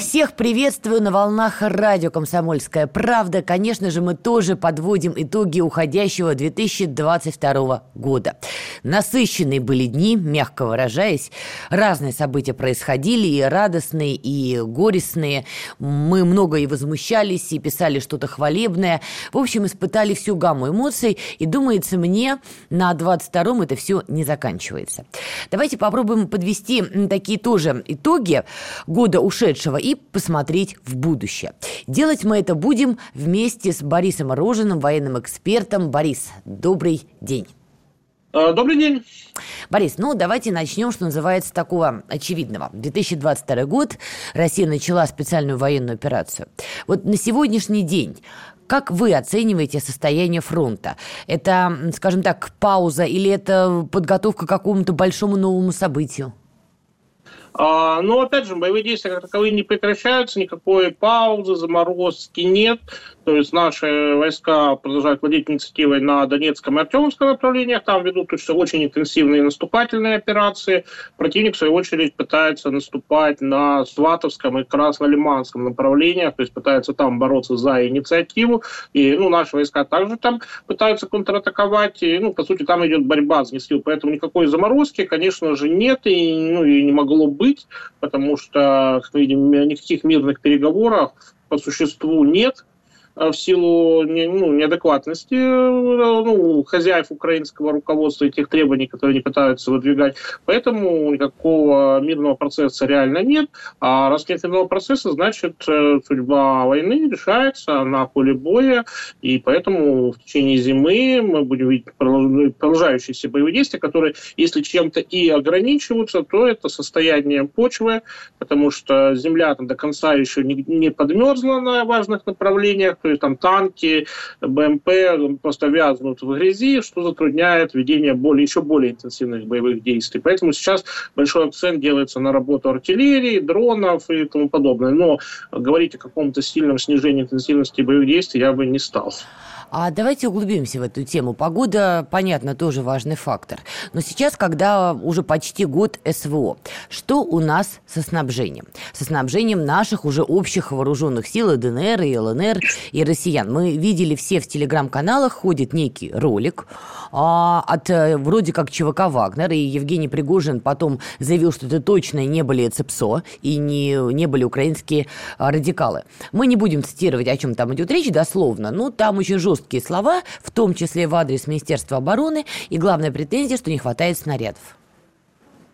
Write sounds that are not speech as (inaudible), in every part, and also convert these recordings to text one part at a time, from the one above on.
всех приветствую на волнах радио «Комсомольская правда». Конечно же, мы тоже подводим итоги уходящего 2022 года. Насыщенные были дни, мягко выражаясь. Разные события происходили, и радостные, и горестные. Мы много и возмущались, и писали что-то хвалебное. В общем, испытали всю гамму эмоций, и, думается мне, на 22-м это все не заканчивается. Давайте попробуем подвести такие тоже итоги года ушедшего и посмотреть в будущее. Делать мы это будем вместе с Борисом Рожиным, военным экспертом. Борис, добрый день. А, добрый день. Борис, ну давайте начнем, что называется, такого очевидного. 2022 год, Россия начала специальную военную операцию. Вот на сегодняшний день как вы оцениваете состояние фронта? Это, скажем так, пауза или это подготовка к какому-то большому новому событию? А, но, опять же, боевые действия как таковые не прекращаются, никакой паузы, заморозки нет. То есть наши войска продолжают владеть инициативой на Донецком и Артемовском направлениях. Там ведут очень интенсивные наступательные операции. Противник, в свою очередь, пытается наступать на Сватовском и Краснолиманском направлениях. То есть пытается там бороться за инициативу. И ну, наши войска также там пытаются контратаковать. И, ну, по сути, там идет борьба за сил. Поэтому никакой заморозки, конечно же, нет и, ну, и не могло быть, потому что, как видим, никаких мирных переговоров по существу нет. Э, в силу ну, неадекватности э, ну, хозяев украинского руководства и тех требований, которые они пытаются выдвигать. Поэтому никакого мирного процесса реально нет. А раз нет мирного процесса, значит, э, судьба войны решается на поле боя. И поэтому в течение зимы мы будем видеть продолжающиеся боевые действия, которые, если чем-то и ограничиваются, то это состояние почвы, потому что земля там до конца еще не, не подмерзла на важных направлениях, то есть там танки, БМП просто вязнут в грязи, что затрудняет ведение более, еще более интенсивных боевых действий. Поэтому сейчас большой акцент делается на работу артиллерии, дронов и тому подобное. Но говорить о каком-то сильном снижении интенсивности боевых действий я бы не стал. А давайте углубимся в эту тему. Погода, понятно, тоже важный фактор. Но сейчас, когда уже почти год СВО, что у нас со снабжением? Со снабжением наших уже общих вооруженных сил и ДНР, и ЛНР, и россиян. Мы видели все в телеграм-каналах, ходит некий ролик а, от э, вроде как ЧВК «Вагнер», и Евгений Пригожин потом заявил, что это точно не были ЦЕПСО и не, не были украинские а, радикалы. Мы не будем цитировать, о чем там идет речь дословно, но там очень жестко жесткие слова, в том числе в адрес Министерства обороны, и главная претензия, что не хватает снарядов.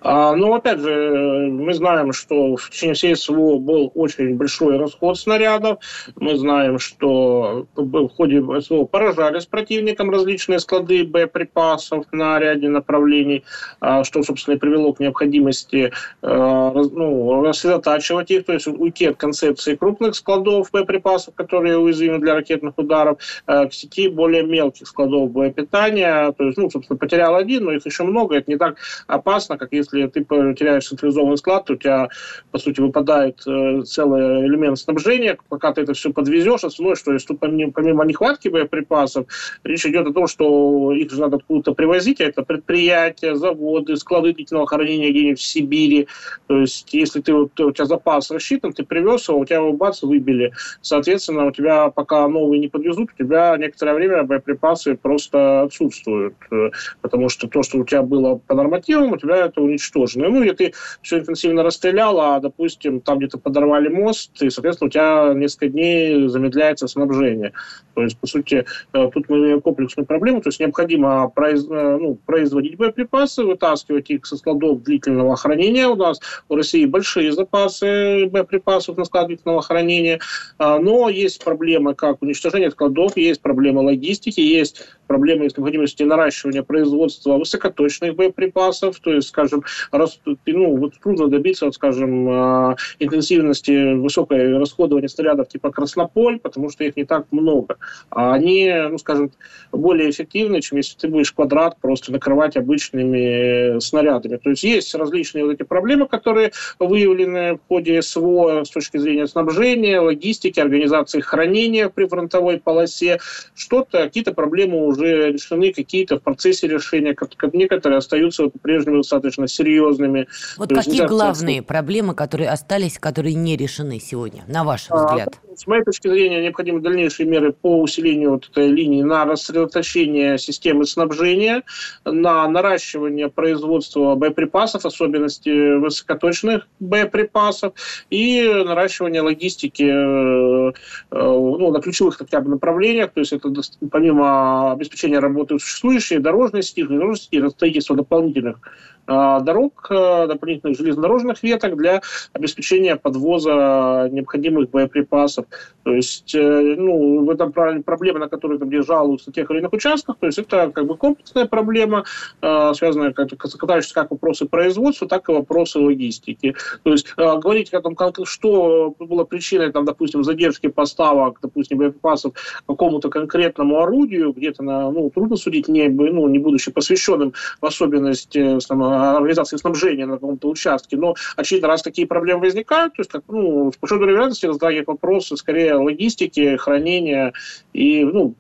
А, ну, опять же, мы знаем, что в всей СВО был очень большой расход снарядов. Мы знаем, что в ходе СВО поражали с противником различные склады боеприпасов на ряде направлений, а, что, собственно, и привело к необходимости а, ну, рассредотачивать их, то есть уйти от концепции крупных складов боеприпасов, которые уязвимы для ракетных ударов, к сети более мелких складов боепитания. То есть, ну, собственно, потерял один, но их еще много. Это не так опасно, как если если ты потеряешь централизованный склад, то у тебя, по сути, выпадает э, целый элемент снабжения, пока ты это все подвезешь. Основное, что есть, помимо, помимо нехватки боеприпасов, речь идет о том, что их же надо откуда-то привозить, а это предприятия, заводы, склады длительного хранения где-нибудь в Сибири. То есть, если ты, вот, у тебя запас рассчитан, ты привез его, у тебя его бац, выбили. Соответственно, у тебя, пока новые не подвезут, у тебя некоторое время боеприпасы просто отсутствуют. Э, потому что то, что у тебя было по нормативам, у тебя это уничтожено уничтожены. Ну, и ты все интенсивно расстрелял, а, допустим, там где-то подорвали мост, и, соответственно, у тебя несколько дней замедляется снабжение. То есть, по сути, э, тут мы имеем комплексную проблему, то есть необходимо произ, э, ну, производить боеприпасы, вытаскивать их со складов длительного хранения. У нас в России большие запасы боеприпасов на склад длительного хранения, а, но есть проблемы как уничтожение складов, есть проблемы логистики, есть проблема есть необходимости наращивания производства высокоточных боеприпасов, то есть, скажем, раз, ну, вот трудно добиться, вот, скажем, а, интенсивности высокой расходования снарядов типа Краснополь, потому что их не так много. А они, ну, скажем, более эффективны, чем если ты будешь квадрат просто накрывать обычными снарядами. То есть есть различные вот эти проблемы, которые выявлены в ходе СВО с точки зрения снабжения, логистики, организации хранения при фронтовой полосе. Что-то, какие-то проблемы уже решены, какие-то в процессе решения, как некоторые остаются по-прежнему достаточно серьезными. Вот какие главные проблемы, которые остались, которые не решены сегодня, на ваш а, взгляд? С моей точки зрения, необходимы дальнейшие меры по усилению вот этой линии на рассредоточение системы снабжения, на наращивание производства боеприпасов, особенности высокоточных боеприпасов, и наращивание логистики э, э, ну, на ключевых хотя бы направлениях, то есть это помимо обеспечения работы существующей дорожной сети, дорожной сети, строительства дополнительных дорог, э, дополнительных железнодорожных веток для обеспечения подвоза необходимых боеприпасов. То есть, э, ну, в этом проблема, на которую там, где жалуются тех или иных участках, то есть это как бы комплексная проблема, э, связанная как, касающаяся как вопросы производства, так и вопросы логистики. То есть говорить о том, что было причиной, там, допустим, задержки поставок, допустим, боеприпасов какому-то конкретному орудию, где-то на, ну, трудно судить, не, ну, не будучи посвященным в особенности там, организации снабжения на каком-то участке. Но, очевидно, раз такие проблемы возникают, то есть, как, ну, с большой долей вероятности затрагивает вопросы скорее логистики, хранения и, ну,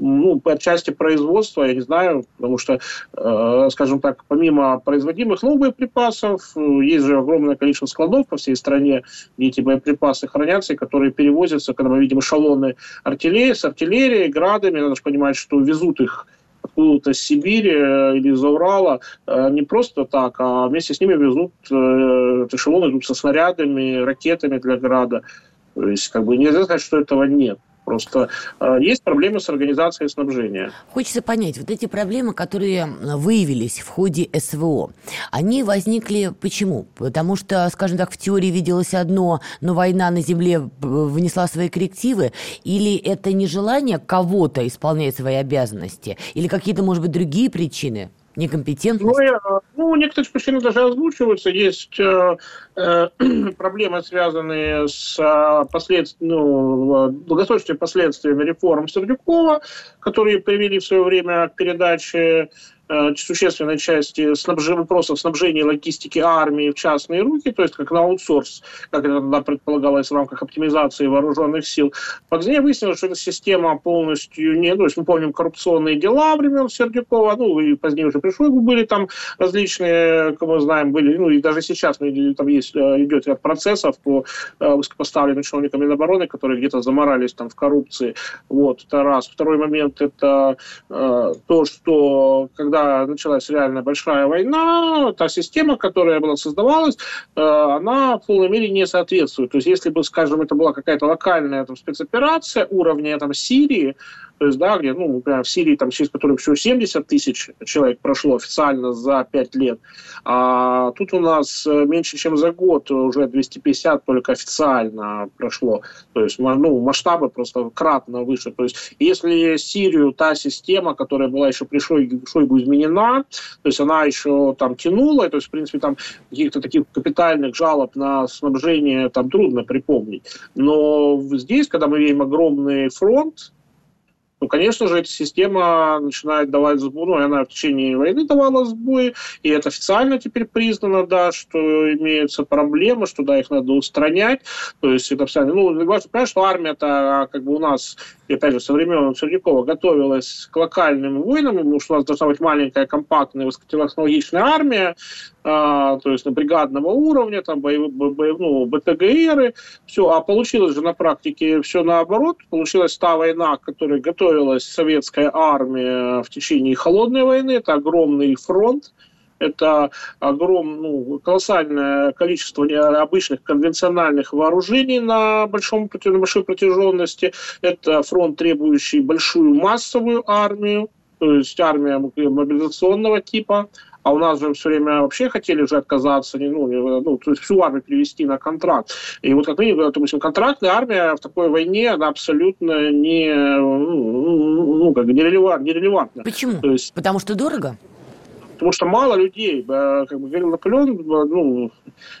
ну, по части производства, я не знаю, потому что, э, скажем так, помимо производимых новых боеприпасов, есть же огромное количество складов по всей стране, где эти боеприпасы хранятся, и которые перевозятся, когда мы видим эшелоны артиллерии, с артиллерией, градами, надо же понимать, что везут их откуда-то Сибири э, или из Урала э, не просто так, а вместе с ними везут э, эшелоны идут со снарядами, ракетами для града. То есть как бы нельзя сказать, что этого нет. Просто э, есть проблемы с организацией снабжения. Хочется понять, вот эти проблемы, которые выявились в ходе СВО, они возникли почему? Потому что, скажем так, в теории виделось одно, но война на земле внесла свои коррективы, или это нежелание кого-то исполнять свои обязанности, или какие-то, может быть, другие причины? Некомпетентность? Ну, ну, некоторые причины даже озвучиваются. Есть э, э, (clears throat) проблемы, связанные с э, послед... ну, долгосрочными последствиями реформ Сердюкова, которые привели в свое время к передаче существенной части снабж... вопросов снабжения логистики армии в частные руки, то есть как на аутсорс, как это тогда предполагалось в рамках оптимизации вооруженных сил. Позднее выяснилось, что эта система полностью не... То есть мы помним коррупционные дела времен Сердюкова, ну и позднее уже пришло, были там различные, как мы знаем, были, ну и даже сейчас там есть, э, идет ряд процессов по э, высокопоставленным чиновникам Минобороны, которые где-то заморались там в коррупции. Вот, это раз. Второй момент – это э, то, что когда когда началась реально большая война, та система, которая была создавалась, э, она в полной мере не соответствует. То есть если бы, скажем, это была какая-то локальная там, спецоперация уровня там, Сирии, то есть, да, где, ну, например, в Сирии, там, через которую всего 70 тысяч человек прошло официально за 5 лет, а тут у нас э, меньше, чем за год уже 250 только официально прошло. То есть, ну, масштабы просто кратно выше. То есть, если Сирию та система, которая была еще при Шойгу, Шойгу изменена, то есть она еще там тянула, то есть, в принципе, там каких-то таких капитальных жалоб на снабжение там трудно припомнить. Но здесь, когда мы видим огромный фронт, ну, конечно же, эта система начинает давать сбой, ну, она в течение войны давала сбой, и это официально теперь признано, да, что имеются проблемы, что, да, их надо устранять, то есть это официально, ну, понимать, что армия-то, как бы у нас, и, опять же, со времен Сердюкова готовилась к локальным войнам, потому что у нас должна быть маленькая, компактная, высокотехнологичная армия, а, то есть на бригадного уровня, там, боев, ну, БТГРы, все, а получилось же на практике все наоборот, получилась та война, которая готовилась готовилась советская армия в течение холодной войны. Это огромный фронт, это огром, ну, колоссальное количество обычных конвенциональных вооружений на, большом, на большой протяженности. Это фронт, требующий большую массовую армию, то есть армия мобилизационного типа, а у нас же все время вообще хотели же отказаться, ну, ну то есть всю армию перевести на контракт. И вот как мы, допустим, контрактная армия в такой войне, она абсолютно не, ну, ну как, нерелевантна. Почему? То есть... Потому что дорого? Потому что мало людей, как бы говорил Наполеон, ну,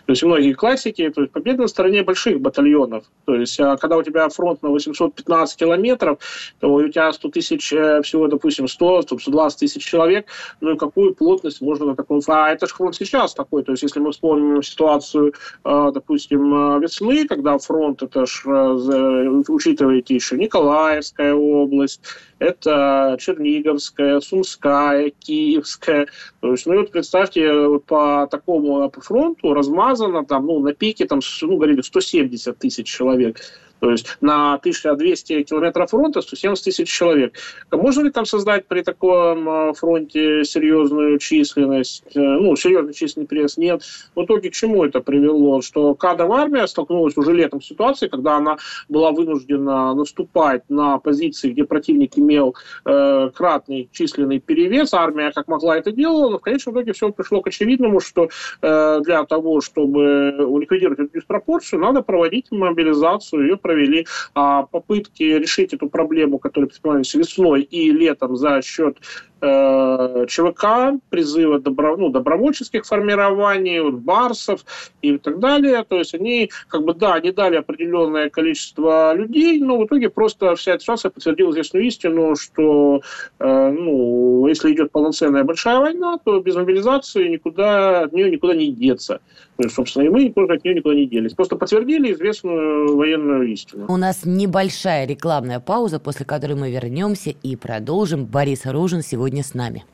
то есть многие классики, то есть победа на стороне больших батальонов. То есть а когда у тебя фронт на 815 километров, то у тебя 100 тысяч, э, всего, допустим, 100, 120 тысяч человек, ну и какую плотность можно на таком... А это же фронт сейчас такой, то есть если мы вспомним ситуацию, э, допустим, э, весны, когда фронт, это же, учитываете еще Николаевская область, это Черниговская, Сумская, Киевская. То есть, ну и вот представьте, по такому фронту размазано там, ну, на пике там, ну, говорили, 170 тысяч человек. То есть на 1200 километров фронта 170 тысяч человек. Можно ли там создать при таком э, фронте серьезную численность? Э, ну, серьезный численный пресс нет. В итоге к чему это привело? Что кадровая армия столкнулась уже летом с ситуацией, когда она была вынуждена наступать на позиции, где противник имел э, кратный численный перевес. Армия как могла это делала, но в конечном итоге все пришло к очевидному, что э, для того, чтобы ликвидировать эту диспропорцию, надо проводить мобилизацию, ее провели а, попытки решить эту проблему, которая предпринимались весной и летом за счет э, ЧВК, призыва добро, ну, добровольческих формирований, вот, барсов и так далее. То есть они, как бы, да, они дали определенное количество людей, но в итоге просто вся эта ситуация подтвердила известную истину, что э, ну, если идет полноценная большая война, то без мобилизации никуда, от нее никуда не деться. То есть, собственно, и мы тоже от нее никуда не делись. Просто подтвердили известную военную истину. У нас небольшая рекламная пауза, после которой мы вернемся и продолжим. Борис Ружин сегодня с нами.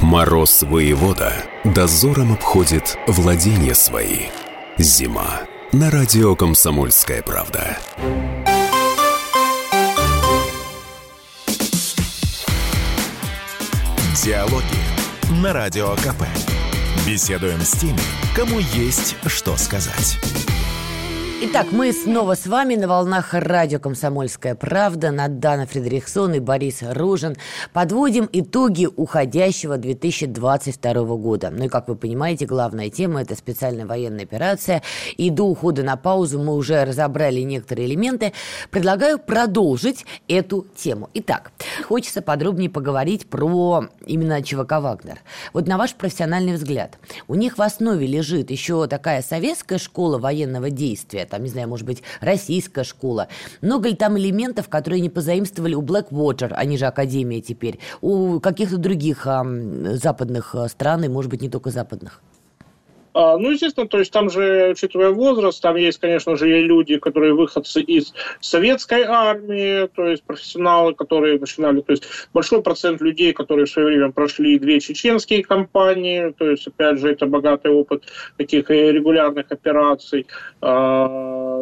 Мороз воевода дозором обходит владения свои. Зима. На радио «Комсомольская правда». Диалоги на Радио КП. Беседуем с теми, кому есть что сказать. Итак, мы снова с вами на волнах радио «Комсомольская правда». Надана Фредериксон и Борис Ружин. Подводим итоги уходящего 2022 года. Ну и, как вы понимаете, главная тема – это специальная военная операция. И до ухода на паузу мы уже разобрали некоторые элементы. Предлагаю продолжить эту тему. Итак, хочется подробнее поговорить про именно ЧВК «Вагнер». Вот на ваш профессиональный взгляд, у них в основе лежит еще такая советская школа военного действия, там, не знаю, может быть, российская школа. Много ли там элементов, которые не позаимствовали у Blackwater, они же Академия теперь, у каких-то других а, западных а, стран, и, может быть, не только западных? А, ну, естественно, то есть там же, учитывая возраст, там есть, конечно же, и люди, которые выходцы из советской армии, то есть профессионалы, которые начинали, то есть большой процент людей, которые в свое время прошли две чеченские кампании, то есть, опять же, это богатый опыт таких регулярных операций.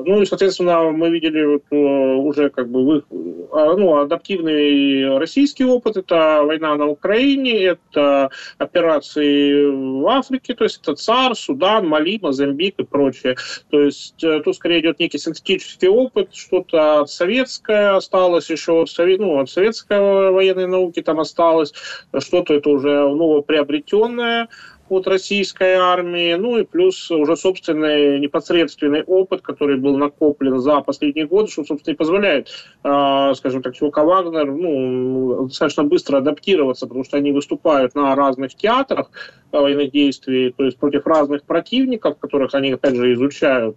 Ну и, соответственно, мы видели вот э, уже как бы а, ну, адаптивный российский опыт, это война на Украине, это операции в Африке, то есть это ЦАРС, Судан, Мали, Мозамбик и прочее. То есть э, тут скорее идет некий синтетический опыт, что-то советское осталось еще, ну, от советской военной науки там осталось, что-то это уже новоприобретенное от российской армии, ну и плюс уже собственный непосредственный опыт, который был накоплен за последние годы, что, собственно, и позволяет, э, скажем так, ЧВК «Вагнер» ну, достаточно быстро адаптироваться, потому что они выступают на разных театрах, военных действий, то есть против разных противников, которых они, опять же, изучают.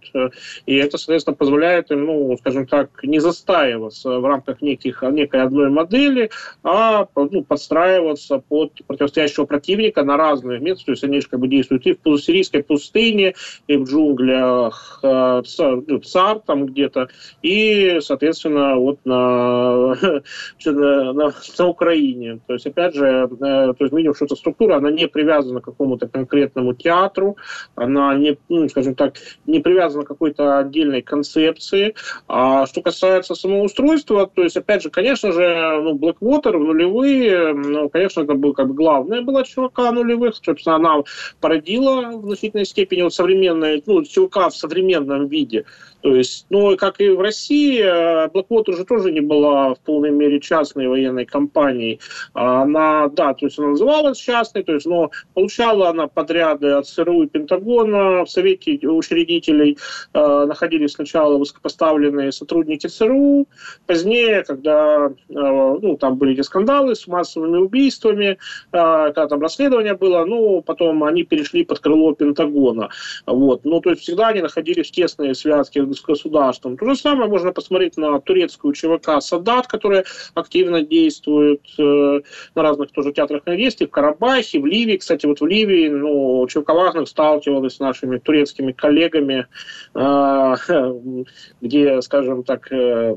И это, соответственно, позволяет им, ну, скажем так, не застаиваться в рамках неких, некой одной модели, а ну, подстраиваться под противостоящего противника на разные места. То есть они как бы действуют и в сирийской пустыне, и в джунглях э, ну, ЦАР там где-то, и, соответственно, вот на, (laughs) на, на, на Украине. То есть, опять же, э, то есть, видим, что эта структура, она не привязана какому-то конкретному театру, она не, ну, скажем так, не привязана к какой-то отдельной концепции. А что касается самоустройства, то есть, опять же, конечно же, ну, Blackwater в нулевые, ну, конечно, это был как бы главная была чувака нулевых, собственно, она породила в значительной степени вот современные, ну, чувака в современном виде. То есть, ну, как и в России, Blackwater уже тоже не была в полной мере частной военной компанией. Она, да, то есть она называлась частной, то есть, но получала она подряды от ЦРУ и Пентагона. В Совете учредителей находились сначала высокопоставленные сотрудники ЦРУ, позднее, когда ну, там были эти скандалы с массовыми убийствами, когда там расследование было, ну, потом они перешли под крыло Пентагона. Вот. Ну, то есть всегда они находились в тесной связке с государством. То же самое можно посмотреть на турецкую ЧВК «Садат», которая активно действует э, на разных тоже театрах действий, в Карабахе, в Ливии. Кстати, вот в Ливии ну, ЧВК «Вагнер» сталкивалась с нашими турецкими коллегами, э, (laughs) где, скажем так, э,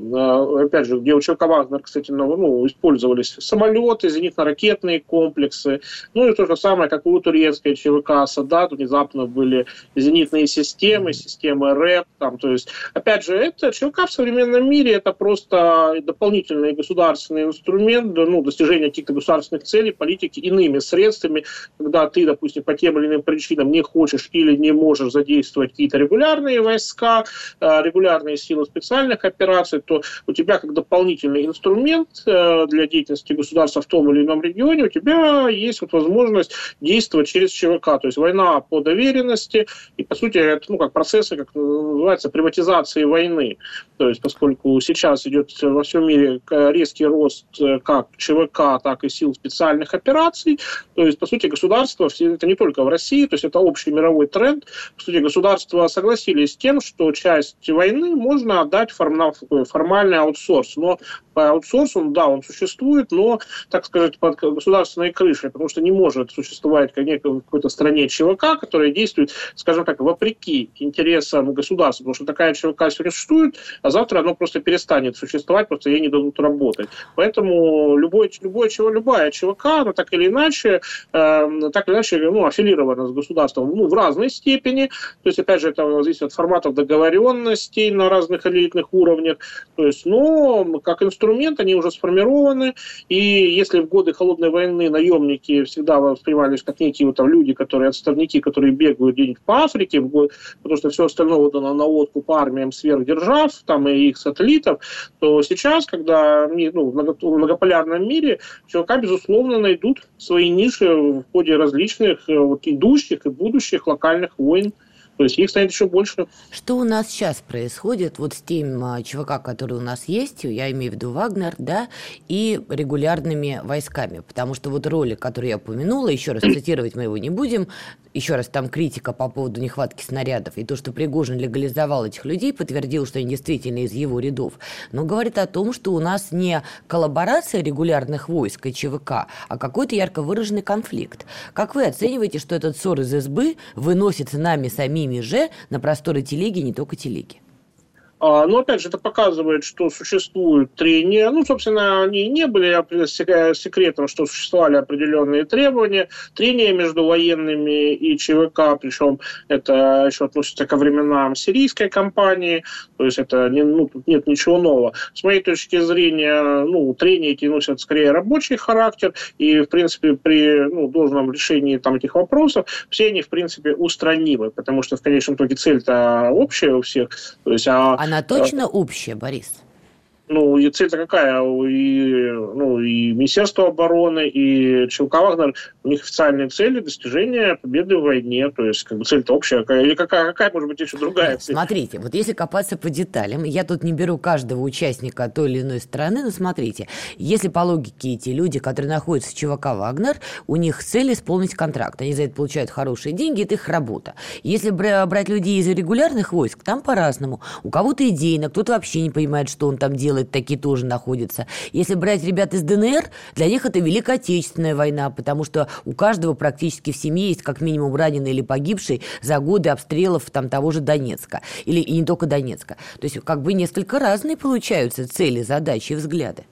опять же, где у ЧВК «Вагнер», кстати, ну, ну, использовались самолеты, зенитно-ракетные комплексы, ну и то же самое, как у турецкой ЧВК «Садат», внезапно были зенитные системы, системы РЭП, там, то есть, опять же, это ЧВК в современном мире это просто дополнительный государственный инструмент, ну, достижения каких-то государственных целей, политики иными средствами, когда ты, допустим, по тем или иным причинам не хочешь или не можешь задействовать какие-то регулярные войска, э, регулярные силы специальных операций, то у тебя как дополнительный инструмент э, для деятельности государства в том или ином регионе, у тебя есть вот возможность действовать через ЧВК, то есть война по доверенности, и, по сути, это, ну, как процессы, как называется, приватизации войны. То есть, поскольку сейчас идет во всем мире резкий рост э, как ЧВК, так и сил специальных операций, то есть, по сути, государство, это не только в России, то есть это общий мировой тренд, по сути, государства согласились с тем, что часть войны можно отдать в формальный аутсорс, но по аутсорсу, да, он существует, но, так сказать, под государственной крышей, потому что не может существовать в какой-то стране ЧВК, которая действует, скажем так, вопреки интересам государства, потому что такая ЧВК существует, а завтра оно просто перестанет существовать, просто ей не дадут работать. Поэтому любой, любой, любая ЧВК, она так или иначе, э, так или иначе ну, аффилирована с государством ну, в разной степени. То есть, опять же, это зависит от форматов договоренностей на разных элитных уровнях. То есть, но как инструмент они уже сформированы, и если в годы холодной войны наемники всегда воспринимались как некие вот, там, люди, которые отставники, которые бегают где-нибудь по Африке, потому что все остальное отдано на откуп армиям сверхдержав, там и их сателлитов, то сейчас, когда ну, в многополярном мире ЧВК, безусловно, найдут свои ниши в ходе различных э, вот, идущих и будущих локальных войн. То есть их станет еще больше. Что у нас сейчас происходит вот с тем а, ЧВК, который у нас есть, я имею в виду Вагнер, да, и регулярными войсками? Потому что вот ролик, который я упомянула, еще раз (clears throat) цитировать мы его не будем, еще раз там критика по поводу нехватки снарядов и то, что Пригожин легализовал этих людей, подтвердил, что они действительно из его рядов, но говорит о том, что у нас не коллаборация регулярных войск и ЧВК, а какой-то ярко выраженный конфликт. Как вы оцениваете, что этот ссор из СБ выносится нами самими же на просторы телеги, не только телеги. А, но, опять же, это показывает, что существуют трения. Ну, собственно, они не были секретом, что существовали определенные требования. Трения между военными и ЧВК, причем это еще относится ко временам сирийской кампании, то есть это не, ну, тут нет ничего нового. С моей точки зрения, ну, трения эти носят скорее рабочий характер, и, в принципе, при ну, должном решении там, этих вопросов все они, в принципе, устранимы, потому что, в конечном итоге, цель-то общая у всех. То есть, а она точно общая, Борис? Ну, и цель-то какая? И, ну, и Министерство обороны, и ЧЛК Вагнер, у них официальные цели достижения победы в войне. То есть, как бы цель-то общая. Или какая, какая может быть еще другая цель? Смотрите, вот если копаться по деталям, я тут не беру каждого участника той или иной страны, но смотрите, если по логике эти люди, которые находятся в ЧВК Вагнер, у них цель исполнить контракт. Они за это получают хорошие деньги, это их работа. Если брать людей из регулярных войск, там по-разному. У кого-то идейно, кто-то вообще не понимает, что он там делает, делать, такие тоже находятся. Если брать ребят из ДНР, для них это Великая Отечественная война, потому что у каждого практически в семье есть как минимум раненый или погибший за годы обстрелов там того же Донецка. Или и не только Донецка. То есть как бы несколько разные получаются цели, задачи и взгляды.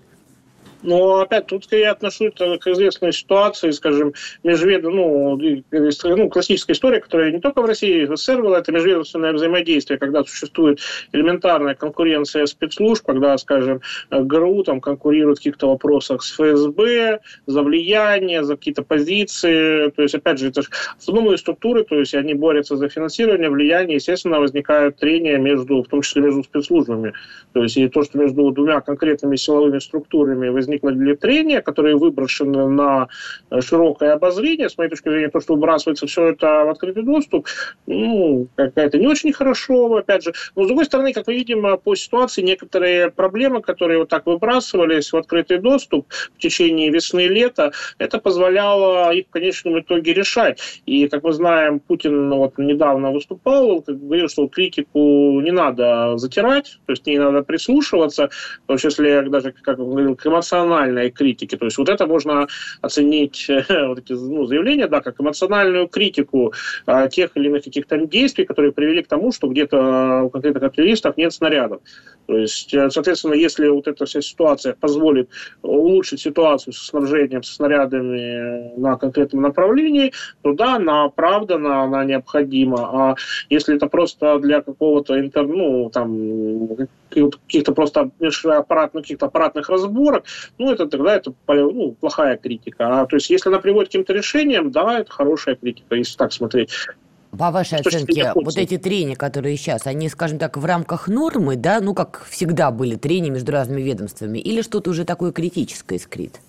Но опять тут я отношу это к известной ситуации, скажем, межведом, ну, ну, классическая история, которая не только в России, в СССР была, это межведомственное взаимодействие, когда существует элементарная конкуренция спецслужб, когда, скажем, ГРУ там конкурирует в каких-то вопросах с ФСБ за влияние, за какие-то позиции. То есть, опять же, это же автономные структуры, то есть они борются за финансирование, влияние, естественно, возникают трения между, в том числе между спецслужбами. То есть и то, что между двумя конкретными силовыми структурами возникло трения, которые выброшены на широкое обозрение, с моей точки зрения, то, что выбрасывается все это в открытый доступ, ну, какая-то не очень хорошо, опять же. Но, с другой стороны, как мы видим, по ситуации некоторые проблемы, которые вот так выбрасывались в открытый доступ в течение весны и лета, это позволяло их в конечном итоге решать. И, как мы знаем, Путин ну, вот недавно выступал, говорил, что критику не надо затирать, то есть не надо прислушиваться, в том числе даже, как он говорил, к эмоциональной критике. То есть вот это можно оценить, (laughs) вот эти ну, заявления, да, как эмоциональную критику а, тех или иных каких-то действий, которые привели к тому, что где-то у конкретных артиллеристов нет снарядов. То есть, э, соответственно, если вот эта вся ситуация позволит улучшить ситуацию со снабжением, со снарядами на конкретном направлении, то да, она оправдана, она необходима. А если это просто для какого-то интер, ну, там, каких-то просто аппаратных, каких-то аппаратных разборок, ну, это тогда это ну, плохая критика. А, то есть, если она приводит к каким-то решениям, да, это хорошая критика, если так смотреть. По вашей оценке, вот эти трения, которые сейчас, они, скажем так, в рамках нормы, да, ну, как всегда были трения между разными ведомствами, или что-то уже такое критическое скрит?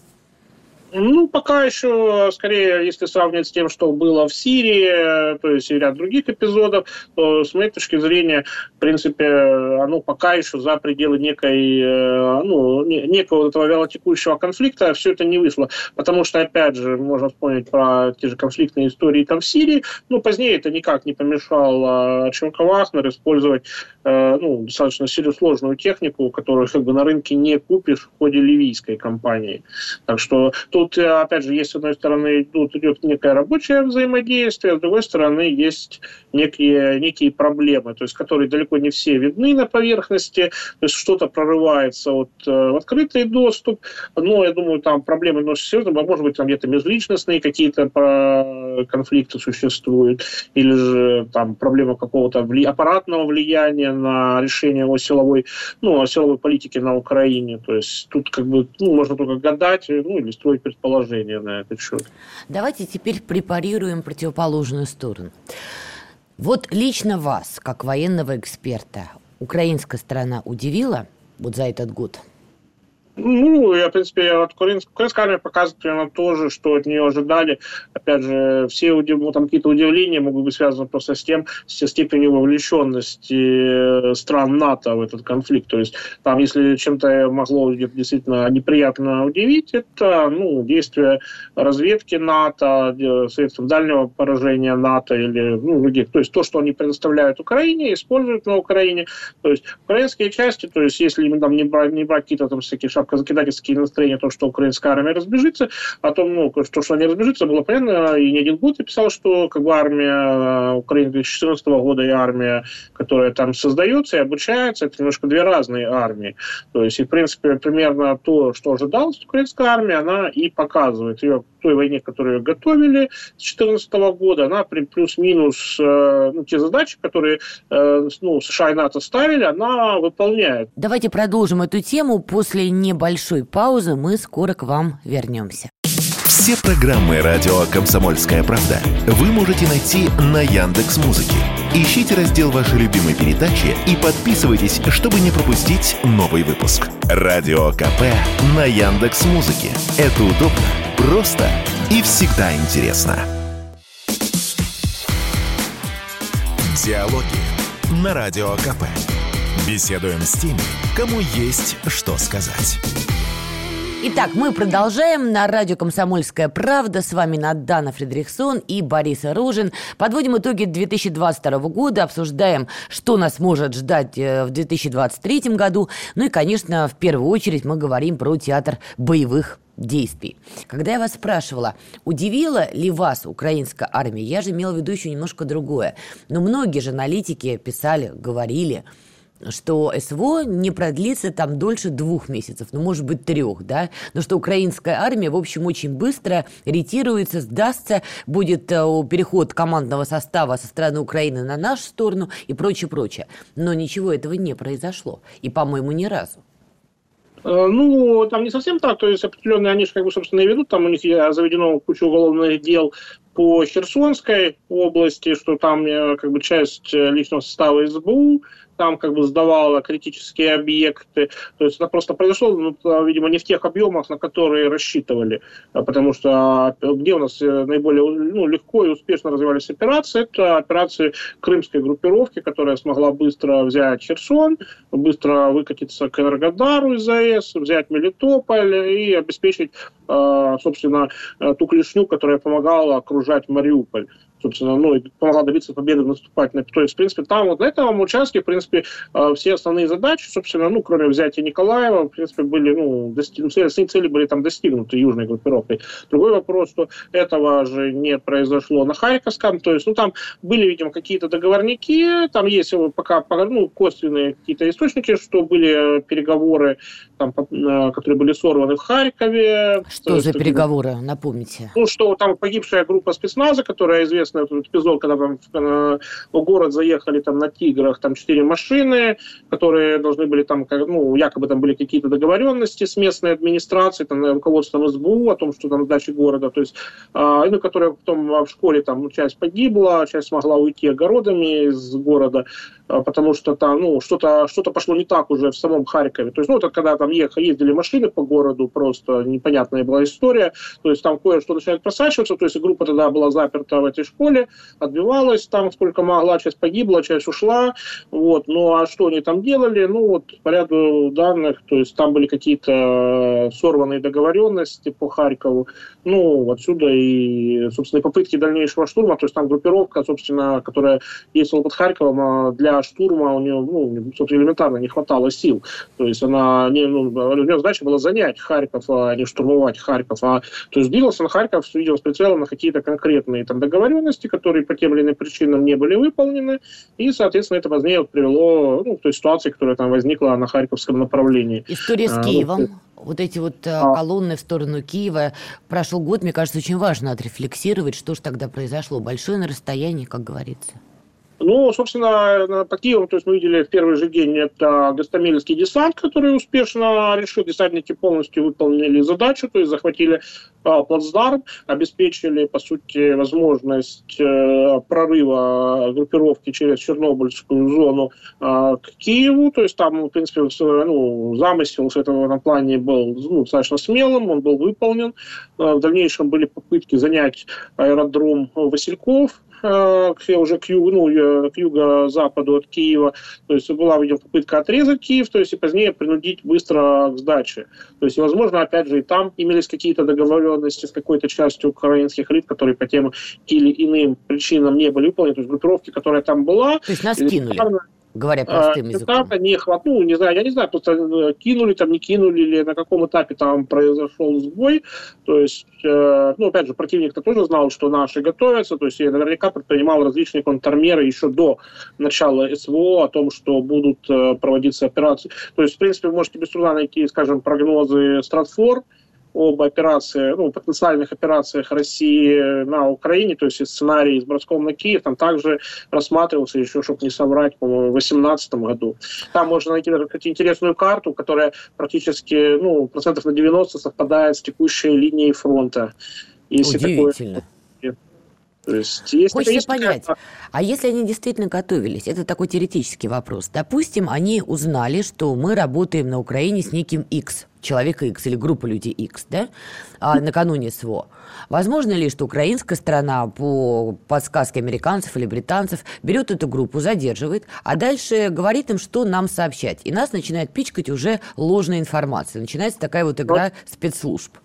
Ну, пока еще, скорее, если сравнивать с тем, что было в Сирии, то есть и ряд других эпизодов, то, с моей точки зрения, в принципе, оно пока еще за пределы некой, э, ну, некого этого вялотекущего конфликта все это не вышло. Потому что, опять же, можно вспомнить про те же конфликтные истории там в Сирии, но позднее это никак не помешало Чемка Вахнер использовать э, ну, достаточно сложную технику, которую как бы на рынке не купишь в ходе ливийской кампании. Так что Тут, э, опять же, есть, с одной стороны, тут идет некое рабочее взаимодействие, с другой стороны, есть некие, некие проблемы, то есть, которые далеко не все видны на поверхности, то есть, что-то прорывается вот, э, в открытый доступ, но, я думаю, там проблемы немножко серьезные, может быть, там где-то межличностные какие-то э, конфликты существуют, или же там проблема какого-то вли... аппаратного влияния на решение о силовой, ну, о силовой политике на Украине, то есть, тут как бы, ну, можно только гадать, ну, или строить предположения на этот счет. Давайте теперь препарируем противоположную сторону. Вот лично вас, как военного эксперта, украинская сторона удивила вот за этот год – ну, я, в принципе, от украинской, украинской армии показывает примерно то же, что от нее ожидали. Опять же, все удив... ну, там какие-то удивления могут быть связаны просто с тем, с степенью вовлеченности э, стран НАТО в этот конфликт. То есть, там, если чем-то могло действительно неприятно удивить, это ну, действия разведки НАТО, э, средств дальнего поражения НАТО или ну, других. То есть, то, что они предоставляют Украине, используют на Украине. То есть, украинские части, то есть, если там не брать, не брать какие-то там всякие казакидательские настроения, то, что украинская армия разбежится, о том, ну, то, что они разбежится, было понятно, и не один год я писал, что как бы армия э, Украины 2014 года и армия, которая там создается и обучается, это немножко две разные армии. То есть, и, в принципе, примерно то, что ожидалось украинская армия, она и показывает ее той войне, которую готовили с 2014 года, она плюс-минус э, ну, те задачи, которые э, ну, США и НАТО ставили, она выполняет. Давайте продолжим эту тему. После небольшой паузы мы скоро к вам вернемся. Все программы радио Комсомольская правда вы можете найти на Яндекс Музыке. Ищите раздел вашей любимой передачи и подписывайтесь, чтобы не пропустить новый выпуск. Радио КП на Яндекс Музыке. Это удобно, просто и всегда интересно. Диалоги на Радио КП. Беседуем с теми, кому есть что сказать. Итак, мы продолжаем на радио «Комсомольская правда». С вами Надана Фредериксон и Борис Оружин. Подводим итоги 2022 года, обсуждаем, что нас может ждать э, в 2023 году. Ну и, конечно, в первую очередь мы говорим про театр боевых действий. Когда я вас спрашивала, удивила ли вас украинская армия, я же имела в виду еще немножко другое. Но многие же аналитики писали, говорили – что СВО не продлится там дольше двух месяцев, ну, может быть, трех, да, но что украинская армия, в общем, очень быстро ретируется, сдастся, будет э, переход командного состава со стороны Украины на нашу сторону и прочее, прочее. Но ничего этого не произошло. И, по-моему, ни разу. Э, ну, там не совсем так, то есть определенные они же, как бы, собственно, и ведут, там у них заведено кучу уголовных дел по Херсонской области, что там э, как бы часть личного состава СБУ там как бы сдавала критические объекты. То есть это просто произошло, ну, видимо, не в тех объемах, на которые рассчитывали. А потому что а, где у нас э, наиболее ну, легко и успешно развивались операции, это операции крымской группировки, которая смогла быстро взять Херсон, быстро выкатиться к Энергодару из АЭС, взять Мелитополь и обеспечить, а, собственно, э, ту клешню, которая помогала окружать Мариуполь собственно, ну, и помогла добиться победы в наступательной. То есть, в принципе, там вот на этом участке, в принципе, э, все основные задачи, собственно, ну, кроме взятия Николаева, в принципе, были, ну, достиг... Ну, цели, цели были там достигнуты южной группировкой. Другой вопрос, что этого же не произошло на Харьковском, то есть, ну, там были, видимо, какие-то договорники, там есть пока, ну, косвенные какие-то источники, что были переговоры, там, э, которые были сорваны в Харькове. Что за переговоры, напомните? Ну, что там погибшая группа спецназа, которая известна этот эпизод, когда там в, в город заехали там на «Тиграх» там четыре машины, которые должны были там, ну, якобы там были какие-то договоренности с местной администрацией, там, руководством СБУ о том, что там сдачи города, то есть, э, ну, которая потом в школе там ну, часть погибла, часть смогла уйти огородами из города, э, потому что там, ну, что-то что пошло не так уже в самом Харькове. То есть, ну, это когда там ехали, ездили машины по городу, просто непонятная была история, то есть там кое-что начинает просачиваться, то есть группа тогда была заперта в этой школе, отбивалась там сколько могла, часть погибла, часть ушла. Вот. Ну а что они там делали? Ну вот по ряду данных, то есть там были какие-то сорванные договоренности по Харькову. Ну, отсюда и, собственно, попытки дальнейшего штурма, то есть там группировка, собственно, которая действовала под Харьковом, а для штурма у нее, ну, собственно, элементарно не хватало сил. То есть она, не, ну, у нее задача была занять Харьков, а не штурмовать Харьков. А, то есть двигался на Харьков, видел с прицелом на какие-то конкретные там договоренности, которые по тем или иным причинам не были выполнены, и, соответственно, это позднее привело ну, к той ситуации, которая там возникла на Харьковском направлении. История с а, Киевом. Вот, вот эти вот э, а. колонны в сторону Киева. Прошел год, мне кажется, очень важно отрефлексировать, что же тогда произошло. Большое на расстоянии, как говорится. Ну, собственно, по Киеву, то есть мы видели в первый же день, это Гастомельский десант, который успешно решил, десантники полностью выполнили задачу, то есть захватили а, плацдарм, обеспечили, по сути, возможность э, прорыва группировки через Чернобыльскую зону э, к Киеву, то есть там, в принципе, ну, замысел с этого на плане был ну, достаточно смелым, он был выполнен. Э, в дальнейшем были попытки занять аэродром Васильков, Э, к, уже к, югу, ну, к юго-западу от Киева. То есть была, видимо, попытка отрезать Киев, то есть и позднее принудить быстро к сдаче. То есть, возможно, опять же, и там имелись какие-то договоренности с какой-то частью украинских элит, которые по тем или иным причинам не были выполнены. То есть группировки, которая там была... То есть нас кинули говоря простым а, языком? Этапа не хват, ну, не знаю, я не знаю, просто э, кинули там, не кинули, или на каком этапе там произошел сбой. То есть, э, ну, опять же, противник-то тоже знал, что наши готовятся, то есть, я наверняка предпринимал различные контрмеры еще до начала СВО о том, что будут э, проводиться операции. То есть, в принципе, вы можете без труда найти, скажем, прогнозы Стратфор, об операции, ну, потенциальных операциях России на Украине, то есть сценарий с броском на Киев, там также рассматривался еще, чтобы не соврать, по-моему, в 2018 году. Там можно найти даже, кстати, интересную карту, которая практически, ну, процентов на 90 совпадает с текущей линией фронта. Если Удивительно. Такое то есть, если Хочется есть понять, а если они действительно готовились, это такой теоретический вопрос. Допустим, они узнали, что мы работаем на Украине с неким X, человека X или группа людей X, да, а, накануне СВО. Возможно ли, что украинская сторона по подсказке американцев или британцев берет эту группу, задерживает, а дальше говорит им, что нам сообщать. И нас начинает пичкать уже ложная информация. Начинается такая вот игра спецслужб.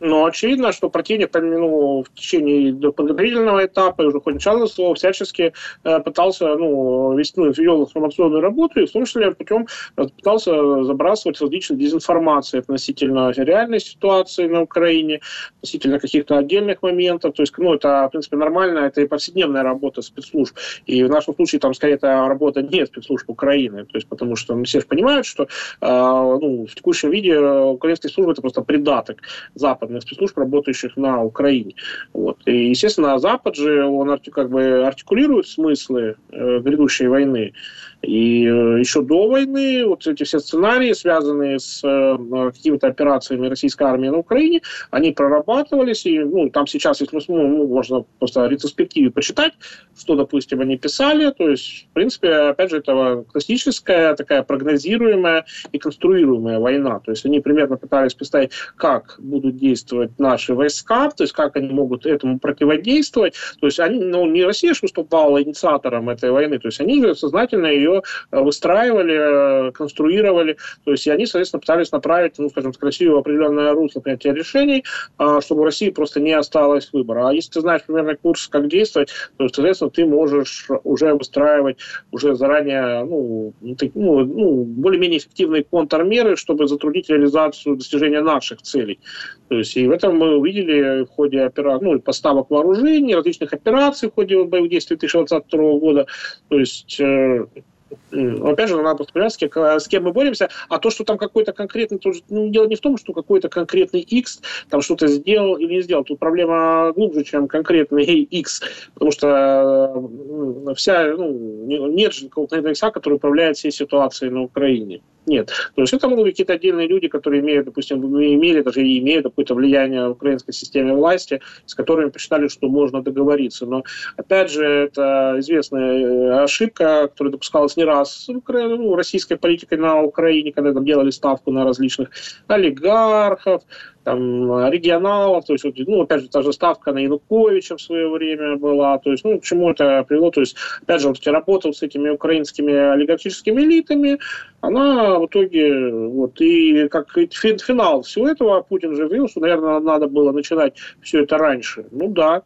Но очевидно, что противник ну, в течение подготовительного этапа, уже хоть начало слова, всячески э, пытался ну, вести, ну, вел информационную работу, и в том числе путем э, пытался забрасывать различные дезинформации относительно реальной ситуации на Украине, относительно каких-то отдельных моментов. То есть, ну, это, в принципе, нормально, это и повседневная работа спецслужб. И в нашем случае там, скорее, это работа не спецслужб Украины. То есть, потому что ну, все же понимают, что э, ну, в текущем виде украинские службы это просто придаток Запада западных спецслужб, работающих на Украине. Вот. И, естественно, Запад же, он как бы артикулирует смыслы э, грядущей войны. И э, еще до войны вот эти все сценарии, связанные с э, какими-то операциями российской армии на Украине, они прорабатывались. И ну, там сейчас, если ну, ну, можно просто ретроспективе почитать, что, допустим, они писали. То есть, в принципе, опять же, это классическая, такая прогнозируемая и конструируемая война. То есть они примерно пытались представить, как будут действовать наши войска, то есть как они могут этому противодействовать. То есть они, ну, не Россия же выступала инициатором этой войны, то есть они сознательно ее э, выстраивали, э, конструировали. То есть и они, соответственно, пытались направить, ну, скажем, красивое определенное русло принятия решений, а, чтобы у России просто не осталось выбора. А если ты знаешь примерно курс, как действовать, то, соответственно, ты можешь уже выстраивать уже заранее ну, ну, ну, более-менее эффективные контрмеры, чтобы затруднить реализацию достижения наших целей. То есть и в этом мы увидели в ходе опера... ну, поставок вооружений, различных операций в ходе боевых действий 2022 года. То есть э, опять же, надо просто понимать, с кем мы боремся, а то, что там какой-то конкретный, тоже, ну, дело не в том, что какой-то конкретный X там что-то сделал или не сделал. Тут проблема глубже, чем конкретный X, потому что вся, ну, нет же какого-то X, который управляет всей ситуацией на Украине. Нет. То есть это могут быть какие-то отдельные люди, которые имеют, допустим, имели, даже и имеют какое-то влияние в украинской системе власти, с которыми посчитали, что можно договориться. Но, опять же, это известная э, ошибка, которая допускалась не раз ну, российской политикой на Украине, когда там делали ставку на различных олигархов, там, регионалов, то есть, вот, ну, опять же, та же ставка на Януковича в свое время была, то есть, ну, к чему это привело, то есть, опять же, вот эти работал с этими украинскими олигархическими элитами, она в итоге, вот, и как финал всего этого, Путин же заявил, что, наверное, надо было начинать все это раньше. Ну, да,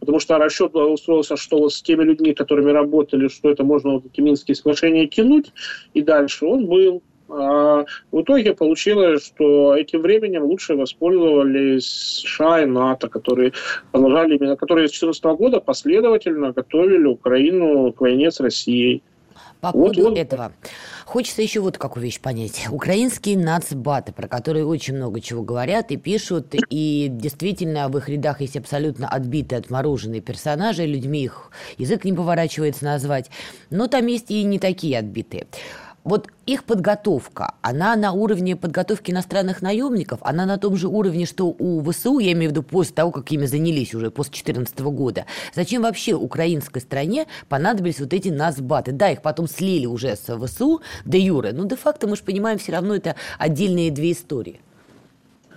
потому что расчет устроился, что вот с теми людьми, которыми работали, что это можно вот эти Минские соглашения тянуть и дальше, он был. А в итоге получилось, что этим временем лучше воспользовались США и НАТО, которые продолжали именно, которые с 2014 года последовательно готовили Украину к войне с Россией. По поводу вот, вот. этого. Хочется еще вот какую вещь понять. Украинские нацбаты, про которые очень много чего говорят и пишут, и действительно в их рядах есть абсолютно отбитые, отмороженные персонажи, людьми их язык не поворачивается назвать, но там есть и не такие отбитые вот их подготовка, она на уровне подготовки иностранных наемников, она на том же уровне, что у ВСУ, я имею в виду после того, как ими занялись уже после 2014 года. Зачем вообще украинской стране понадобились вот эти назбаты? Да, их потом слили уже с ВСУ, де юре, но де-факто мы же понимаем, все равно это отдельные две истории.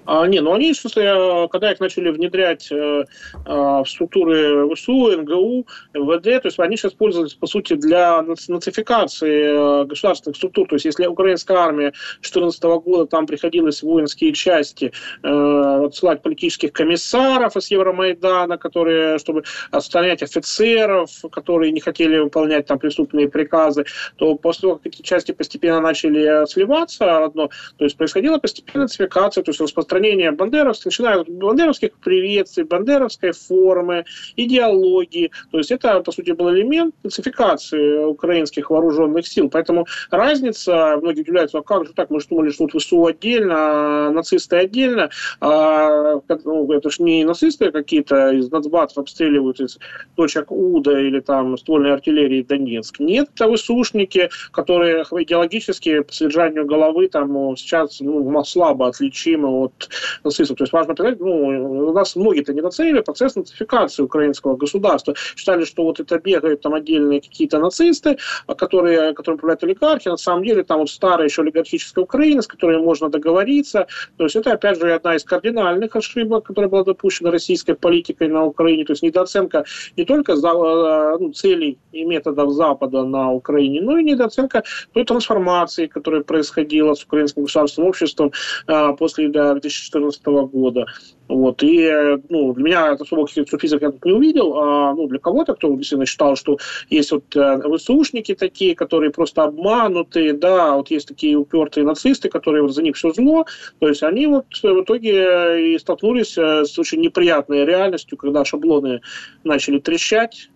А, не, ну они, в смысле, э, когда их начали внедрять э, э, в структуры ВСУ, НГУ, МВД, то есть они сейчас пользовались, по сути, для нацификации государственных структур. То есть если украинская армия 2014 года, там приходилось воинские части отсылать политических комиссаров из Евромайдана, которые, чтобы отстранять офицеров, которые не хотели выполнять там преступные приказы, то после того, как эти части постепенно начали сливаться, одно, то есть происходила постепенная нацификация, то есть распространение распространение бандеровских, начиная от бандеровских приветствий, бандеровской формы, идеологии. То есть это, по сути, был элемент нацификации украинских вооруженных сил. Поэтому разница, многие удивляются, а как же так, мы же думали, что тут ВСУ отдельно, а нацисты отдельно. А, ну, это же не нацисты какие-то из нацбатов обстреливают из точек УДА или там ствольной артиллерии Донецк. Нет, это ВСУшники, которые идеологически по содержанию головы там сейчас ну, слабо отличимы от нацистов. То есть важно понять, ну, у нас многие-то не нацелили процесс нацификации украинского государства. Считали, что вот это бегают там отдельные какие-то нацисты, которые, которые управляют олигархи. На самом деле там вот старая еще олигархическая Украина, с которой можно договориться. То есть это, опять же, одна из кардинальных ошибок, которая была допущена российской политикой на Украине. То есть недооценка не только э, ну, целей и методов Запада на Украине, но и недооценка той трансформации, которая происходила с украинским государственным обществом э, после 2000 2014 года. Вот. И ну, для меня особо каких-то сюрпризов я тут не увидел. А ну, для кого-то, кто действительно считал, что есть вот э, ВСУшники такие, которые просто обманутые, да, вот есть такие упертые нацисты, которые вот за них все зло. То есть они вот в итоге и столкнулись э, с очень неприятной реальностью, когда шаблоны начали трещать,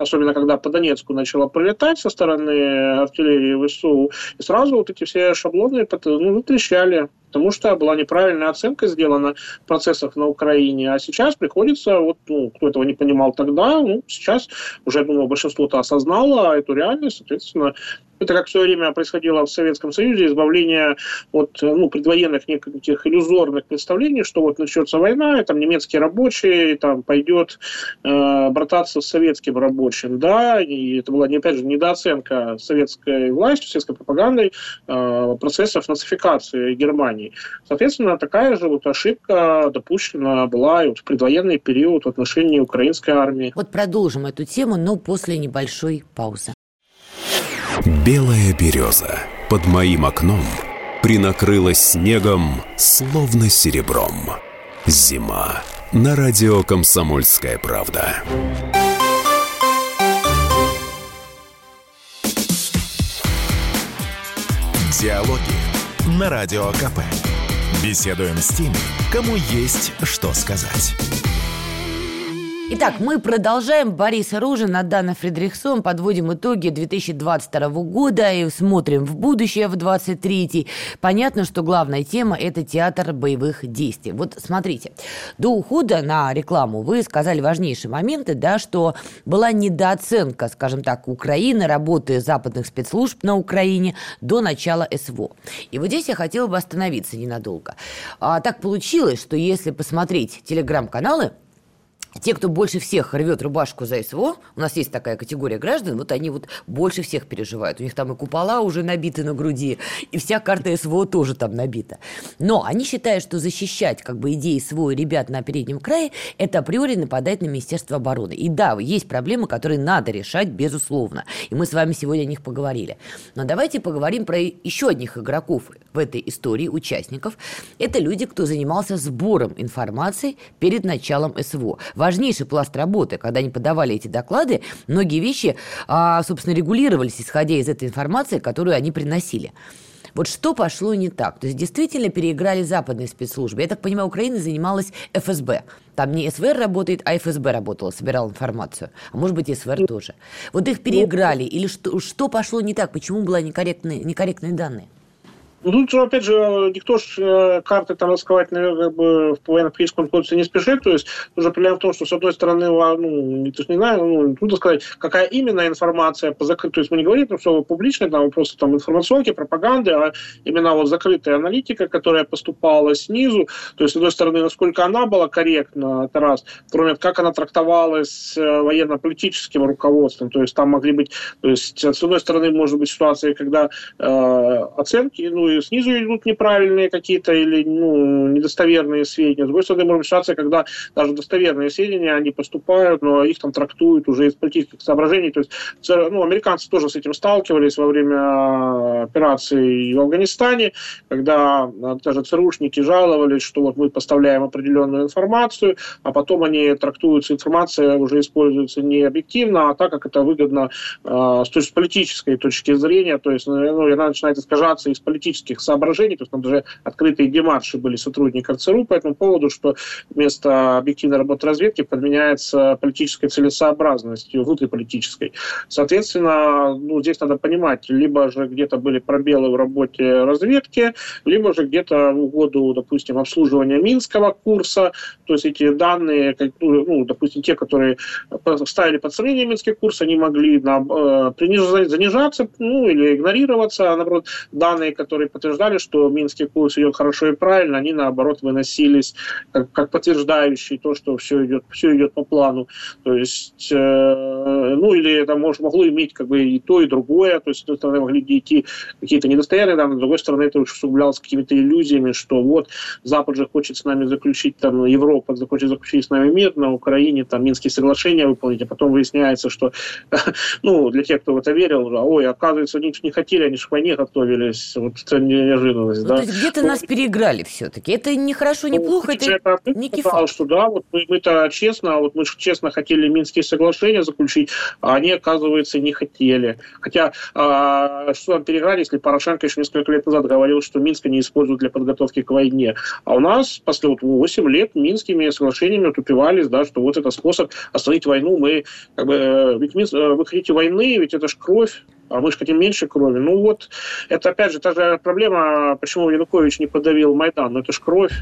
особенно когда по Донецку начало пролетать со стороны артиллерии ВСУ, и сразу вот эти все шаблоны ну, трещали потому что была неправильная оценка сделана процессов на Украине, а сейчас приходится, вот, ну, кто этого не понимал тогда, ну, сейчас уже, думаю, большинство-то осознало эту реальность, соответственно, это как в свое время происходило в Советском Союзе, избавление от ну, предвоенных неких иллюзорных представлений, что вот начнется война, и там немецкий рабочий там пойдет э, брататься с советским рабочим. Да, и это была, опять же, недооценка советской властью, советской пропагандой э, процессов нацификации Германии. Соответственно, такая же вот ошибка допущена была и вот в предвоенный период в отношении украинской армии. Вот продолжим эту тему, но после небольшой паузы. Белая береза под моим окном принакрылась снегом, словно серебром. Зима на радио «Комсомольская правда». Диалоги на Радио КП. Беседуем с теми, кому есть что сказать. Итак, мы продолжаем. Борис Ружин, Адана Фридрихсон. Подводим итоги 2022 года и смотрим в будущее, в 23 Понятно, что главная тема – это театр боевых действий. Вот смотрите, до ухода на рекламу вы сказали важнейшие моменты, да, что была недооценка, скажем так, Украины, работы западных спецслужб на Украине до начала СВО. И вот здесь я хотела бы остановиться ненадолго. А, так получилось, что если посмотреть телеграм-каналы, те, кто больше всех рвет рубашку за СВО, у нас есть такая категория граждан, вот они вот больше всех переживают. У них там и купола уже набиты на груди, и вся карта СВО тоже там набита. Но они считают, что защищать как бы идеи СВО ребят на переднем крае, это априори нападать на Министерство обороны. И да, есть проблемы, которые надо решать, безусловно. И мы с вами сегодня о них поговорили. Но давайте поговорим про еще одних игроков в этой истории, участников. Это люди, кто занимался сбором информации перед началом СВО важнейший пласт работы. Когда они подавали эти доклады, многие вещи, а, собственно, регулировались, исходя из этой информации, которую они приносили. Вот что пошло не так? То есть действительно переиграли западные спецслужбы. Я так понимаю, Украина занималась ФСБ. Там не СВР работает, а ФСБ работала, собирала информацию. А может быть, и СВР тоже. Вот их переиграли. Или что, что пошло не так? Почему были некорректные, некорректные данные? Ну, тут, опять же, никто ж э, карты там раскрывать, наверное, как бы в военно-политическом кодексе не спешит. То есть, уже проблема в том, что, с одной стороны, ну, не, не знаю, ну, трудно сказать, какая именно информация по закрытию. То есть, мы не говорим, что публичная, там, просто там информационки, пропаганды, а именно вот закрытая аналитика, которая поступала снизу. То есть, с одной стороны, насколько она была корректна, это раз. Второе, как она трактовалась э, военно-политическим руководством. То есть, там могли быть, то есть, с одной стороны, может быть ситуация, когда э, оценки, ну, снизу идут неправильные какие-то или ну, недостоверные сведения. С другой стороны, может быть ситуация, когда даже достоверные сведения, они поступают, но их там трактуют уже из политических соображений. То есть, ну, американцы тоже с этим сталкивались во время операции в Афганистане, когда даже ЦРУшники жаловались, что вот мы поставляем определенную информацию, а потом они трактуются, информация уже используется не объективно, а так, как это выгодно э, с точки политической точки зрения, то есть ну, она начинает искажаться из политической политических соображений, то есть там даже открытые демарши были сотрудников ЦРУ по этому поводу, что вместо объективной работы разведки подменяется политической целесообразностью, внутриполитической. Соответственно, ну, здесь надо понимать, либо же где-то были пробелы в работе разведки, либо же где-то в угоду, допустим, обслуживания Минского курса, то есть эти данные, ну, допустим, те, которые ставили под сомнение Минский курс, они могли на, э, занижаться ну, или игнорироваться, а наоборот, данные, которые подтверждали, что Минский курс идет хорошо и правильно, они наоборот выносились как, как подтверждающие то, что все идет, все идет по плану. То есть, э, ну или это может, могло иметь как бы и то, и другое. То есть, с одной стороны, могли идти какие-то недостоверные данные, с другой стороны, это усугублялось какими-то иллюзиями, что вот Запад же хочет с нами заключить, там, Европа хочет заключить с нами мир на Украине, там, Минские соглашения выполнить, а потом выясняется, что, (laughs) ну, для тех, кто в это верил, ой, оказывается, они не хотели, они же к войне готовились. Вот неожиданность. Ну, да? То есть где-то нас переиграли все-таки. Это не хорошо, не ну, плохо, это, это некий факт. что да, вот мы, мы-то честно, вот мы честно хотели Минские соглашения заключить, а они, оказывается, не хотели. Хотя, а, что нам переиграли, если Порошенко еще несколько лет назад говорил, что Минска не используют для подготовки к войне. А у нас после вот 8 лет Минскими соглашениями отупивались, да, что вот это способ остановить войну. Мы, как бы, ведь э, вы хотите войны, ведь это же кровь а мы же хотим меньше крови. Ну вот, это опять же та же проблема, почему Янукович не подавил Майдан. Ну это же кровь.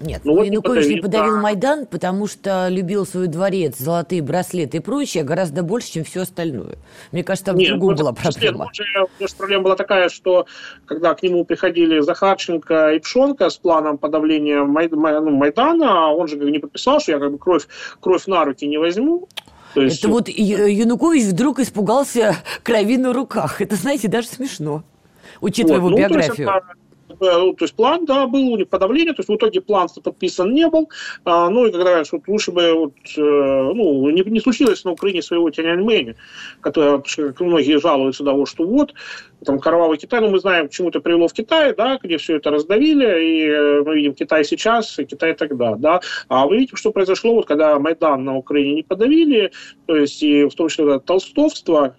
Нет, ну, вот Янукович не подавил да. Майдан, потому что любил свой дворец, золотые браслеты и прочее гораздо больше, чем все остальное. Мне кажется, там Нет, ну, была проблема. Ну, проблема была такая, что когда к нему приходили Захарченко и Пшонка с планом подавления ну, Майдана, он же не подписал, что я как бы кровь, кровь на руки не возьму. То есть... Это вот Янукович вдруг испугался крови на руках. Это, знаете, даже смешно, учитывая вот, его ну, биографию. Это ну, то есть план, да, был у них подавление, то есть в итоге план подписан не был, а, ну и когда говорят, что лучше бы вот, э, ну, не, не случилось на Украине своего Тяньаньмэня, которое многие жалуются того, что вот, там кровавый Китай, ну мы знаем, к чему это привело в Китае, да, где все это раздавили, и э, мы видим Китай сейчас, и Китай тогда, да, а вы видите, что произошло, вот когда Майдан на Украине не подавили, то есть и в том числе это толстовство, Э,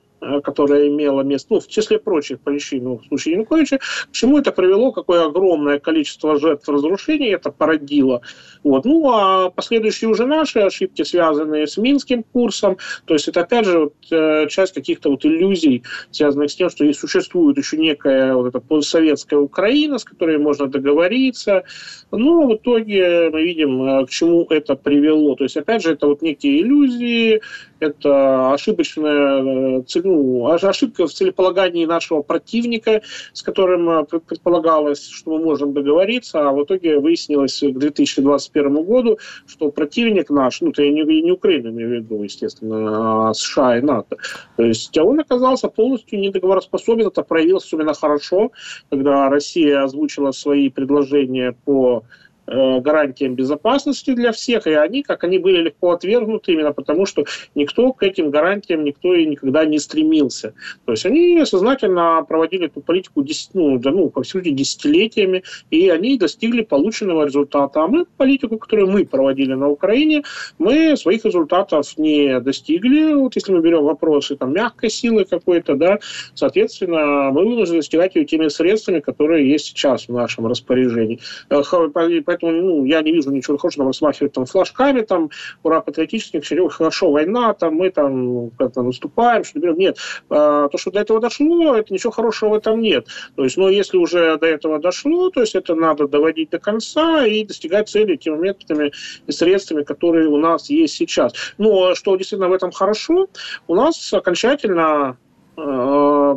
которая имела место, ну, в числе прочих причин ну, в случае Януковича, к чему это привело, какое огромное количество жертв разрушений это породило. Вот. Ну, а последующие уже наши ошибки, связанные с Минским курсом, то есть это, опять же, вот, э, часть каких-то вот иллюзий, связанных с тем, что и существует еще некая вот эта постсоветская Украина, с которой можно договориться. Ну, в итоге мы видим, э, к чему это привело. То есть, опять же, это вот некие иллюзии, это ошибочная ну, ошибка в целеполагании нашего противника, с которым э, предполагалось, что мы можем договориться, а в итоге выяснилось к 2021 году, что противник наш, ну, это я не, не Украину имею в виду, естественно, а США и НАТО, то есть он оказался полностью недоговороспособен, это проявилось особенно хорошо, когда Россия озвучила свои предложения по Э, гарантиям безопасности для всех, и они, как они были легко отвергнуты, именно потому что никто к этим гарантиям, никто и никогда не стремился. То есть они сознательно проводили эту политику ну, да, ну, по сути, десятилетиями, и они достигли полученного результата. А мы политику, которую мы проводили на Украине, мы своих результатов не достигли. Вот если мы берем вопросы там, мягкой силы какой-то, да, соответственно, мы вынуждены достигать ее теми средствами, которые есть сейчас в нашем распоряжении. Э, поэтому ну, я не вижу ничего хорошего, смахивать там флажками, там, ура, патриотических, хорошо, война, там, мы там как-то наступаем, что берем. Нет, а, то, что до этого дошло, это ничего хорошего в этом нет. То есть, но если уже до этого дошло, то есть это надо доводить до конца и достигать цели теми методами и средствами, которые у нас есть сейчас. Но что действительно в этом хорошо, у нас окончательно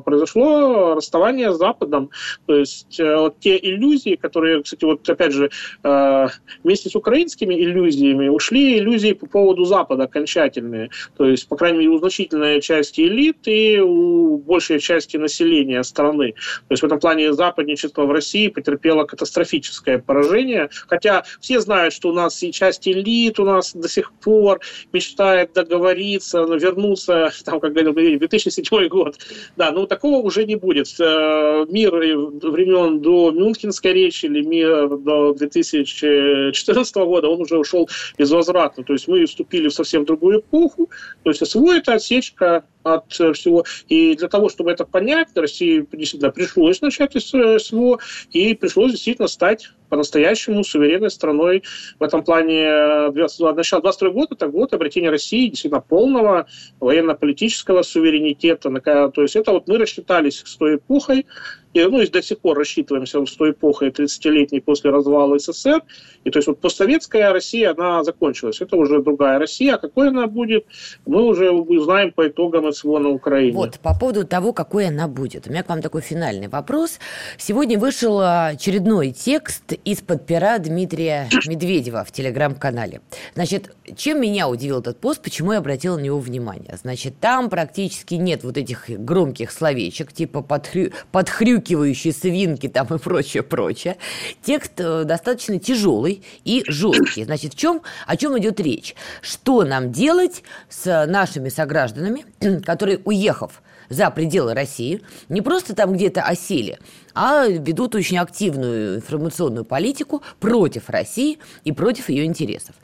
произошло расставание с Западом. То есть э, вот те иллюзии, которые, кстати, вот опять же, э, вместе с украинскими иллюзиями ушли иллюзии по поводу Запада окончательные. То есть, по крайней мере, у значительной части элит и у большей части населения страны. То есть в этом плане западничество в России потерпело катастрофическое поражение. Хотя все знают, что у нас и часть элит у нас до сих пор мечтает договориться, вернуться, там, как говорил 2007 год, вот. Да, ну такого уже не будет. Э, мир времен до Мюнхенской речи или мир до 2014 года, он уже ушел безвозвратно. То есть мы вступили в совсем другую эпоху. То есть СВО – это отсечка от всего. И для того, чтобы это понять, России действительно пришлось начать СВО, и пришлось действительно стать по-настоящему суверенной страной. В этом плане начало 22 года, это год обретения России действительно полного военно-политического суверенитета. То есть это вот мы рассчитались с той эпохой, и, ну, и до сих пор рассчитываемся с той эпохой 30-летней после развала СССР. И то есть вот постсоветская Россия, она закончилась. Это уже другая Россия. А какой она будет, мы уже узнаем по итогам СВО на Украине. Вот, по поводу того, какой она будет. У меня к вам такой финальный вопрос. Сегодня вышел очередной текст из-под пера Дмитрия Медведева в Телеграм-канале. Значит, чем меня удивил этот пост, почему я обратила на него внимание? Значит, там практически нет вот этих громких словечек, типа подхрю... подхрю убаюкивающие свинки там и прочее, прочее. Текст э, достаточно тяжелый и жесткий. Значит, в чем, о чем идет речь? Что нам делать с нашими согражданами, (clears throat) которые, уехав за пределы России, не просто там где-то осели, а ведут очень активную информационную политику против России и против ее интересов.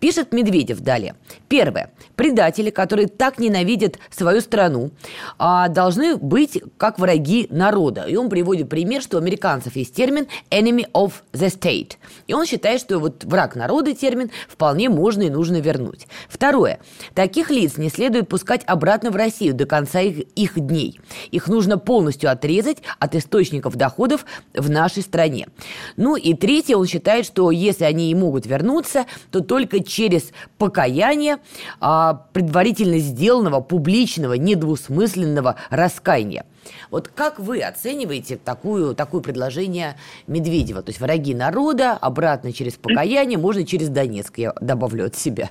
Пишет Медведев далее. Первое. Предатели, которые так ненавидят свою страну, а, должны быть как враги народа. И он приводит пример, что у американцев есть термин «enemy of the state». И он считает, что вот враг народа термин вполне можно и нужно вернуть. Второе. Таких лиц не следует пускать обратно в Россию до конца их, их дней. Их нужно полностью отрезать от источников доходов в нашей стране. Ну и третье, он считает, что если они и могут вернуться, то только через покаяние а, предварительно сделанного, публичного, недвусмысленного раскаяния. Вот как вы оцениваете такую, такое предложение Медведева? То есть враги народа, обратно через покаяние, можно через Донецк, я добавлю от себя.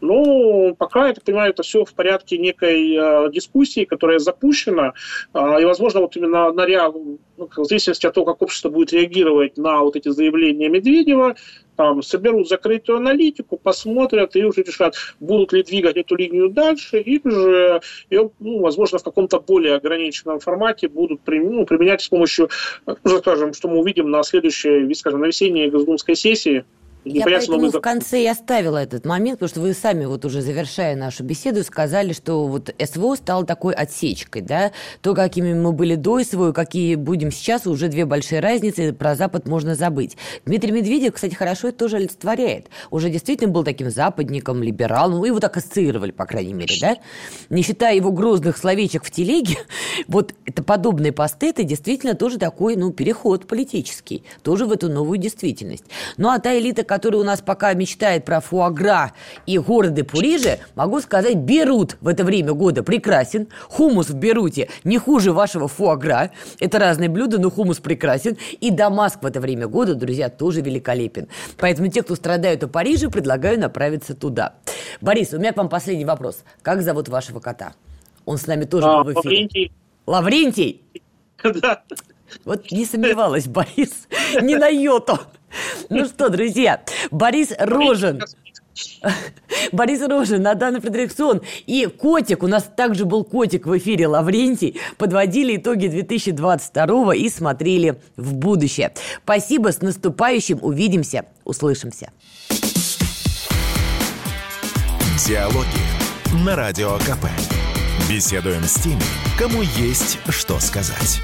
Ну, пока, я так понимаю, это все в порядке некой э, дискуссии, которая запущена, э, и, возможно, вот именно на реал, ну, в зависимости от того, как общество будет реагировать на вот эти заявления Медведева, там, соберут закрытую аналитику, посмотрят и уже решат, будут ли двигать эту линию дальше, или же ее, ну, возможно, в каком-то более ограниченном формате будут ну, применять с помощью, уже скажем, что мы увидим на следующей, скажем, на весенней Госдумской сессии, я поэтому мы... в конце и оставила этот момент, потому что вы сами, вот уже завершая нашу беседу, сказали, что вот СВО стало такой отсечкой, да, то, какими мы были до СВО, какие будем сейчас, уже две большие разницы, про Запад можно забыть. Дмитрий Медведев, кстати, хорошо это тоже олицетворяет. Уже действительно был таким западником, либералом, его так ассоциировали, по крайней мере, да? Не считая его грозных словечек в телеге, (laughs) вот это подобные посты, это действительно тоже такой, ну, переход политический, тоже в эту новую действительность. Ну, а та элита, который у нас пока мечтает про фуагра и города Пуриже, могу сказать, Берут в это время года прекрасен. Хумус в Беруте не хуже вашего фуагра. Это разные блюда, но хумус прекрасен. И Дамаск в это время года, друзья, тоже великолепен. Поэтому те, кто страдают о Париже, предлагаю направиться туда. Борис, у меня к вам последний вопрос. Как зовут вашего кота? Он с нами тоже а, был в эфире. Лаврентий. Лаврентий? Да. Вот не сомневалась, (laughs) Борис, не на йоту. Ну что, друзья, Борис Рожин. (laughs) Борис Рожин, Надана Фредериксон и Котик, у нас также был Котик в эфире Лаврентий, подводили итоги 2022 и смотрели в будущее. Спасибо, с наступающим, увидимся, услышимся. Диалоги на Радио КП. Беседуем с теми, кому есть что сказать.